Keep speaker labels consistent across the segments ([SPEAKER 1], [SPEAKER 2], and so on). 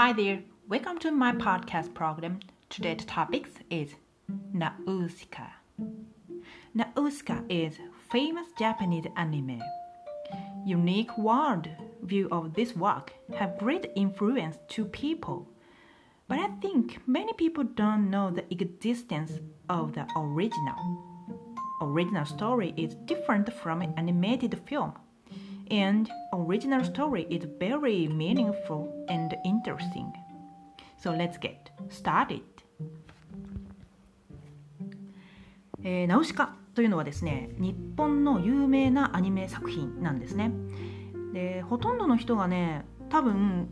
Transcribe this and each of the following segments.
[SPEAKER 1] Hi there, welcome to my podcast program. Today's topic is Nausicaa. Nausicaa is famous Japanese anime. Unique world view of this work have great influence to people. But I think many people don't know the existence of the original. Original story is different from an animated film. And original story is very meaningful and interesting. So let's get started. えー、ナウシカというのはですね日本の有名なアニメ作品なんですねでほとんどの人がね多分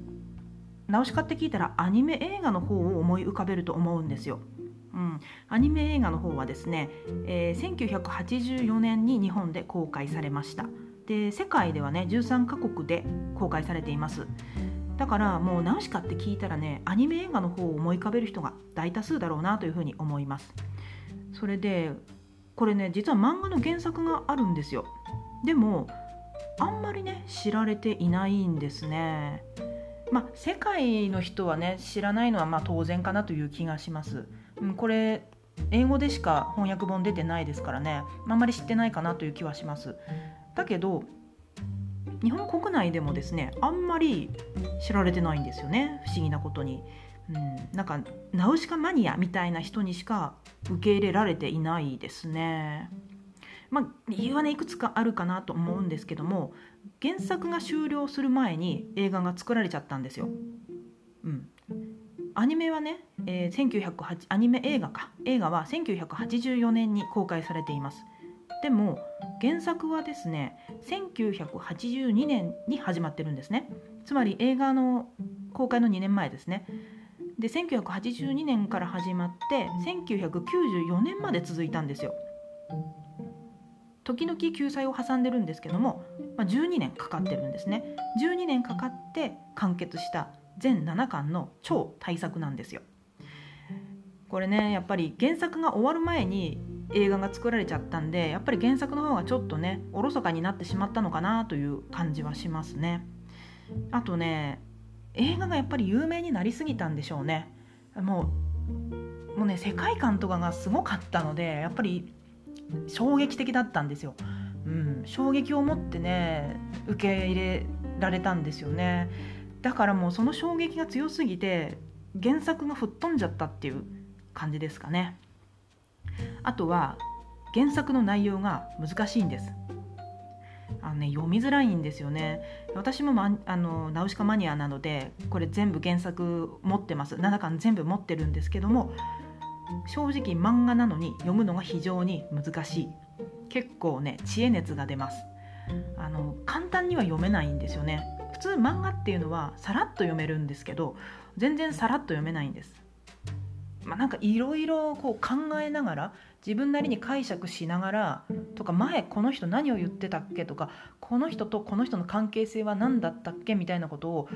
[SPEAKER 1] ナウシカって聞いたらアニメ映画の方を思い浮かべると思うんですよ、うん、アニメ映画の方はですね、えー、1984年に日本で公開されましたで世界ではね13カ国で公開されています。だからもうナウシカって聞いたらねアニメ映画の方を思い浮かべる人が大多数だろうなというふうに思います。それでこれね実は漫画の原作があるんですよ。でもあんまりね知られていないんですね。まあ世界の人はね知らないのはま当然かなという気がします、うん、これ英語でしか翻訳本出てないですからねあんまり知ってないかなという気はします。だけど日本国内でもですねあんまり知られてないんですよね。不思議なことに、うん、なんかナウシカマニアみたいな人にしか受け入れられていないですね。まあ理由はねいくつかあるかなと思うんですけども原作が終了する前に映画が作られちゃったんですよ、うん、アニメはね、えー、1908アニメ映画か。映画は1984年に公開されています。でも原作はですね1982年に始まってるんですね。つまり映画の公開の2年前ですね。で1982年から始まって1994年まで続いたんですよ。時々救済を挟んでるんですけども、まあ、12年かかってるんですね。12年かかって完結した全7巻の超大作なんですよ。これねやっぱり原作が終わる前に映画が作られちゃったんでやっぱり原作の方がちょっとねおろそかになってしまったのかなという感じはしますね。あとね映画がやっぱり有名になりすぎたんでしょうね。もうもうね世界観とかがすごかったのでやっぱり衝撃的だったんですよ、うん、衝撃を持ってね受け入れられたんですよね。だからもうその衝撃が強すぎて原作が吹っ飛んじゃったっていう感じですかね。あとは原作の内容が難しいんです。あのね読みづらいんですよね。私も、ま、あのナウシカマニアなのでこれ全部原作持ってます。7巻全部持ってるんですけども正直漫画なのに読むのが非常に難しい。結構ね知恵熱が出ます。あの簡単には読めないんですよね。普通漫画っていうのはさらっと読めるんですけど全然さらっと読めないんです。まあ、なんかいろいろ考えながら自分なりに解釈しながらとか前この人何を言ってたっけとかこの人とこの人の関係性は何だったっけみたいなことを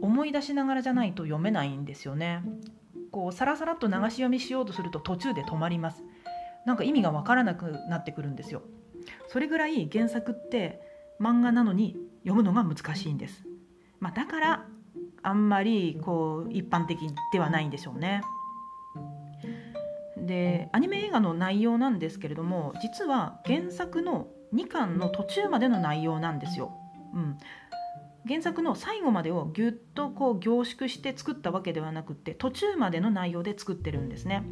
[SPEAKER 1] 思い出しながらじゃないと読めないんですよね。こうサラサラっと流し読みしようとすると途中で止まります。なんか意味が分からなくなってくるんですよ。それぐらい原作って漫画なのに読むのが難しいんです。まあ、だからあんまりこう一般的ではないんでしょうね。でアニメ映画の内容なんですけれども実は原作の2巻の途中までの内容なんですよ。うん、原作の最後までをぎゅっとこう凝縮して作ったわけではなくって途中までの内容で作ってるんですね。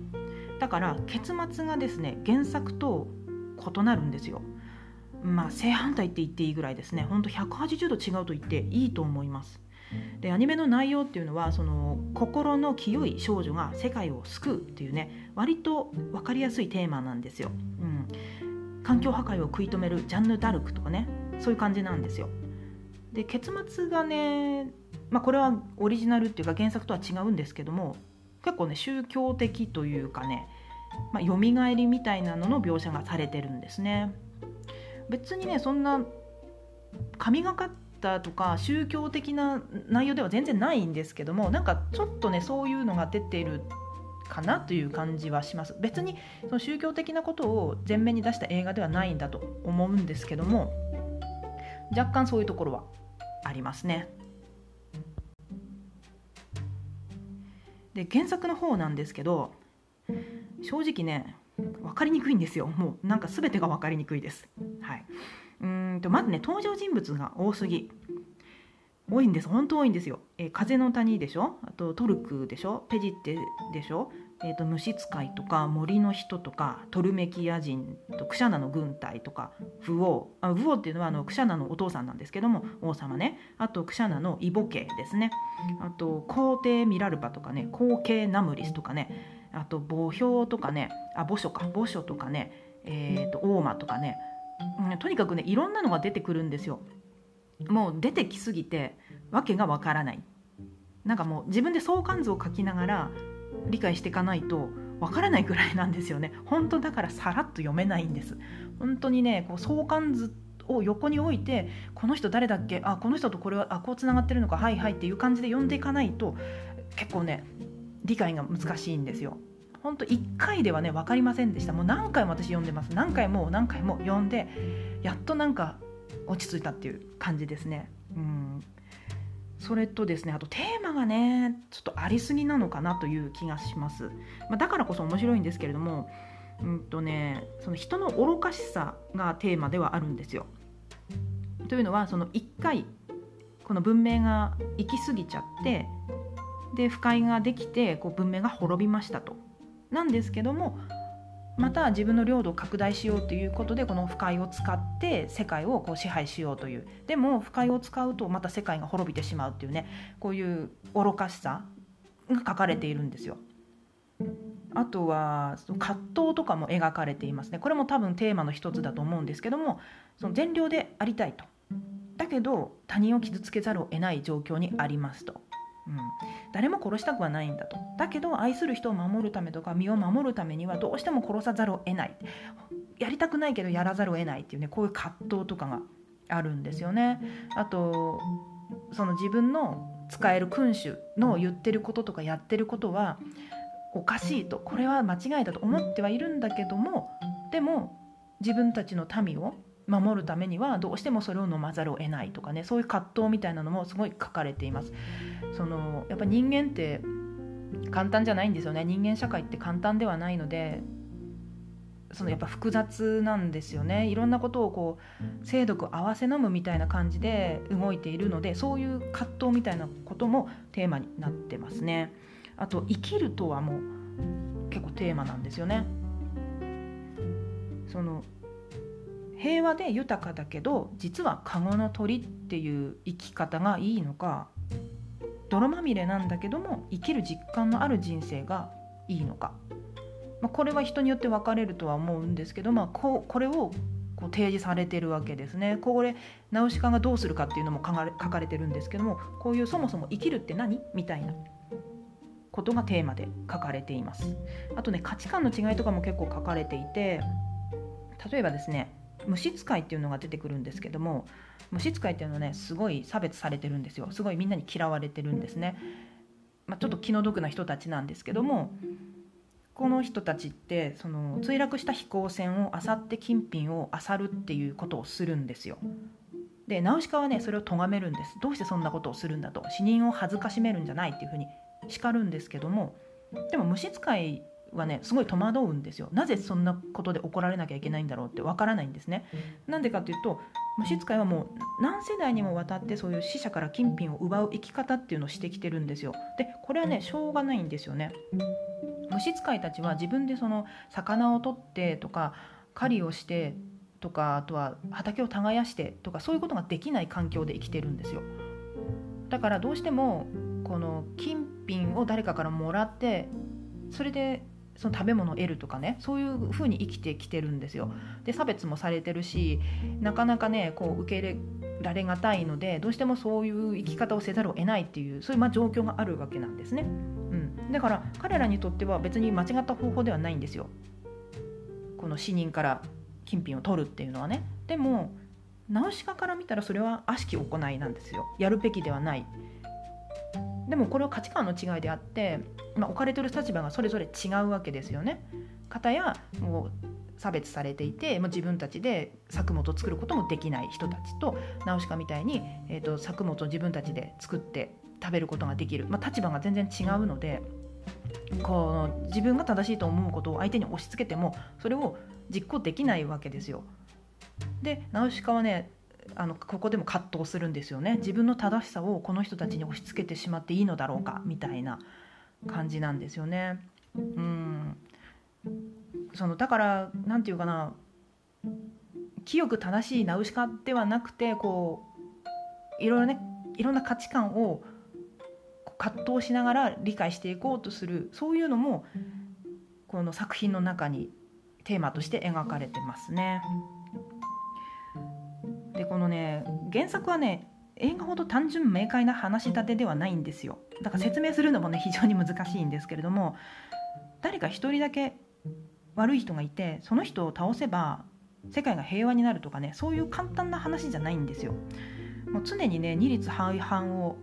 [SPEAKER 1] だから結末がですね原作と異なるんですよ。まあ正反対って言っていいぐらいですね。ほんと180度違うと言っていいと思いますでアニメの内容っていうのはその心の清い少女が世界を救うっていうね割と分かりやすいテーマなんですよ、うん、環境破壊を食い止めるジャンヌ・ダルクとかねそういう感じなんですよ。で結末がね、まあ、これはオリジナルっていうか原作とは違うんですけども結構ね宗教的というかね、まあ、蘇りみたいなのの描写がされてるんですね。別にねそんな神がかっったとか宗教的な内容では全然ないんですけどもなんかちょっとねそういうのが出ているかなという感じはします。別にその宗教的なことを前面に出した映画ではないんだと思うんですけども若干そういうところはありますね。で原作の方なんですけど正直ね分かりにくいんですよ。もうなんか全てが分かりにくいです。はい、うんとまずね登場人物が多すぎ。多いんです本当多いんですよ、えー、風の谷でしょ？あとトルクでしょ？ペジッテでしょ？えーと、虫使いとか森の人とかトルメキア人とクシャナの軍隊とかフオー。あフオーっていうのはあのクシャナのお父さんなんですけども王様ね。あとクシャナのイボ家ですね。あと皇帝ミラルパとかね皇帝ナムリスとかね。あと墓標とかね。あ墓所か。墓所とかね。えーと、大間とかね、うん、とにかくねいろんなのが出てくるんですよ。もう出てきすぎてわけがわからない。なんかもう自分で相関図を書きながら理解していかないとわからないぐらいなんですよね。本当だからさらっと読めないんです。本当にねこう相関図を横に置いてこの人誰だっけ？あこの人とこれはあこうつながってるのかはいはいっていう感じで読んでいかないと結構ね理解が難しいんですよ。本当1回ではね分かりませんでした。もう何回も私読んでます。何回も何回も読んでやっとなんか落ち着いたっていう感じですね。うん。それとですねあとテーマがねちょっとありすぎなのかなという気がします、まあ、だからこそ面白いんですけれどもうんとねその人の愚かしさがテーマではあるんですよ。というのはその1回この文明が行き過ぎちゃってで不快ができてこう文明が滅びましたと。なんですけどもまた自分の領土を拡大しようということでこの腐海を使って世界をこう支配しようという。でも腐海を使うとまた世界が滅びてしまうっていうねこういう愚かしさが書かれているんですよ。あとは葛藤とかも描かれていますね。これも多分テーマの一つだと思うんですけどもその善良でありたいと。だけど他人を傷つけざるを得ない状況にありますと。うん、誰も殺したくはないんだと。だけど愛する人を守るためとか身を守るためにはどうしても殺さざるを得ない。やりたくないけどやらざるを得ないっていうねこういう葛藤とかがあるんですよね。あとその自分の使える君主の言ってることとかやってることはおかしいと。これは間違いだと思ってはいるんだけどもでも自分たちの民を守るためにはどうしてもそれを飲まざるを得ないとかねそういう葛藤みたいなのもすごい書かれています。そのやっぱ人間って簡単じゃないんですよね。人間社会って簡単ではないのでそのやっぱ複雑なんですよね。いろんなことをこう精度合わせ飲むみたいな感じで動いているのでそういう葛藤みたいなこともテーマになってますね。あと生きるとはもう結構テーマなんですよね。その平和で豊かだけど実は籠の鳥っていう生き方がいいのか泥まみれなんだけども生きる実感のある人生がいいのか、まあ、これは人によって分かれるとは思うんですけど、まあ、ここれをこう提示されてるわけですね。これナウシカがどうするかっていうのも書かれてるんですけどもこういうそもそも生きるって何？みたいなことがテーマで書かれています。あとね価値観の違いとかも結構書かれていて例えばですね虫使いっていうのが出てくるんですけども虫使いっていうのはねすごい差別されてるんですよ。すごいみんなに嫌われてるんですね、まあ、ちょっと気の毒な人たちなんですけどもこの人たちってその墜落した飛行船を漁って金品を漁るっていうことをするんですよ。でナウシカはねそれを咎めるんです。どうしてそんなことをするんだと。死人を恥ずかしめるんじゃないっていうふうに叱るんですけどもでも虫使いはねすごい戸惑うんですよ。なぜそんなことで怒られなきゃいけないんだろうってわからないんですね。なんでかっていうと虫使いはもう何世代にもわたってそういう死者から金品を奪う生き方っていうのをしてきてるんですよ。でこれはねしょうがないんですよね。虫使いたちは自分でその魚を取ってとか狩りをしてとかあとは畑を耕してとかそういうことができない環境で生きてるんですよ。だからどうしてもこの金品を誰かからもらってそれでその食べ物を得るとかねそういう風に生きてきてるんですよ。で差別もされてるしなかなかねこう受け入れられがたいのでどうしてもそういう生き方をせざるを得ないっていうそういうまあ状況があるわけなんですね。うん、だから彼らにとっては別に間違った方法ではないんですよ。この死人から金品を取るっていうのはね。でもナウシカから見たらそれは悪しき行いなんですよ。やるべきではない。でもこれは価値観の違いであって、まあ、置かれてる立場がそれぞれ違うわけですよね。方やもう差別されていて、まあ、自分たちで作物を作ることもできない人たちとナウシカみたいに、えーと、作物を自分たちで作って食べることができる、まあ、立場が全然違うのでこの自分が正しいと思うことを相手に押し付けてもそれを実行できないわけですよ。でナウシカはねあのここでも葛藤するんですよね自分の正しさをこの人たちに押し付けてしまっていいのだろうかみたいな感じなんですよね。うんそのだから何て言うかな清く正しいナウシカではなくてこういろいろねいろんな価値観を葛藤しながら理解していこうとするそういうのもこの作品の中にテーマとして描かれてますね。でこのね原作はね映画ほど単純明快な話し立てではないんですよ。だから説明するのもね非常に難しいんですけれども誰か一人だけ悪い人がいてその人を倒せば世界が平和になるとかねそういう簡単な話じゃないんですよ。もう常にね二律背反を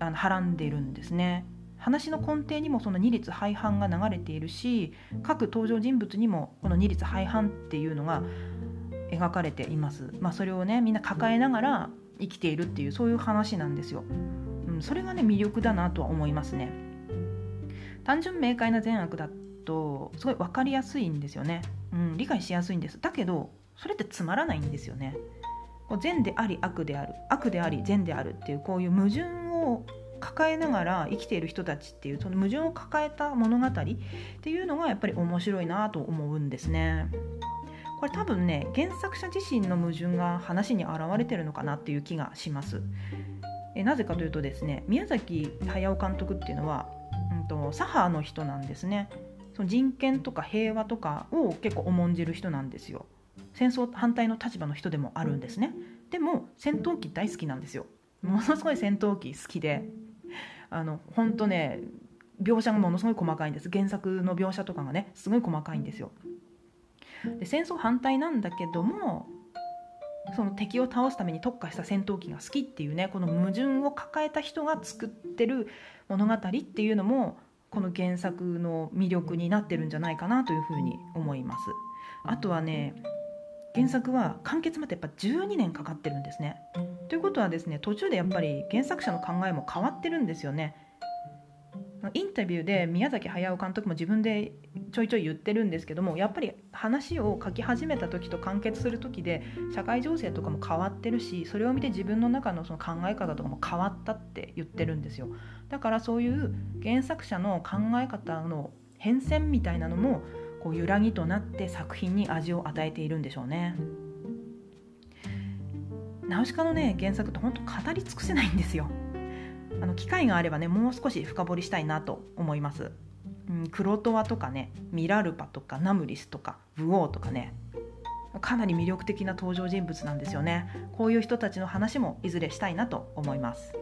[SPEAKER 1] あのはらんでいるんですね。話の根底にもその二律背反が流れているし各登場人物にもこの二律背反っていうのが描かれています、まあ、それをねみんな抱えながら生きているっていうそういう話なんですよ、うん、それがね魅力だなとは思いますね。単純明快な善悪だとすごい分かりやすいんですよね、うん、理解しやすいんです。だけどそれってつまらないんですよね。善であり悪である悪であり善であるっていうこういう矛盾を抱えながら生きている人たちっていうその矛盾を抱えた物語っていうのがやっぱり面白いなと思うんですね。これ多分ね原作者自身の矛盾が話に表れてるのかなっていう気がします。えなぜかというとですね宮崎駿監督っていうのは、うんと、左派の人なんですね。その人権とか平和とかを結構重んじる人なんですよ。戦争反対の立場の人でもあるんですね。でも戦闘機大好きなんですよ。ものすごい戦闘機好きであの本当ね描写がものすごい細かいんです原作の描写とかがねすごい細かいんですよで戦争反対なんだけどもその敵を倒すために特化した戦闘機が好きっていうねこの矛盾を抱えた人が作ってる物語っていうのもこの原作の魅力になってるんじゃないかなというふうに思います。あとはね原作は完結までやっぱ12年かかってるんですね。ということはですね途中でやっぱり原作者の考えも変わってるんですよね。インタビューで宮崎駿監督も自分でちょいちょい言ってるんですけどもやっぱり話を書き始めた時と完結する時で社会情勢とかも変わってるしそれを見て自分の中のその考え方とかも変わったって言ってるんですよだからそういう原作者の考え方の変遷みたいなのもこう揺らぎとなって作品に味を与えているんでしょうね。ナウシカのね原作って本当語り尽くせないんですよ。あの機会があればねもう少し深掘りしたいなと思います。うん、クロトワとかねミラルパとかナムリスとかブオーとかねかなり魅力的な登場人物なんですよねこういう人たちの話もいずれしたいなと思います。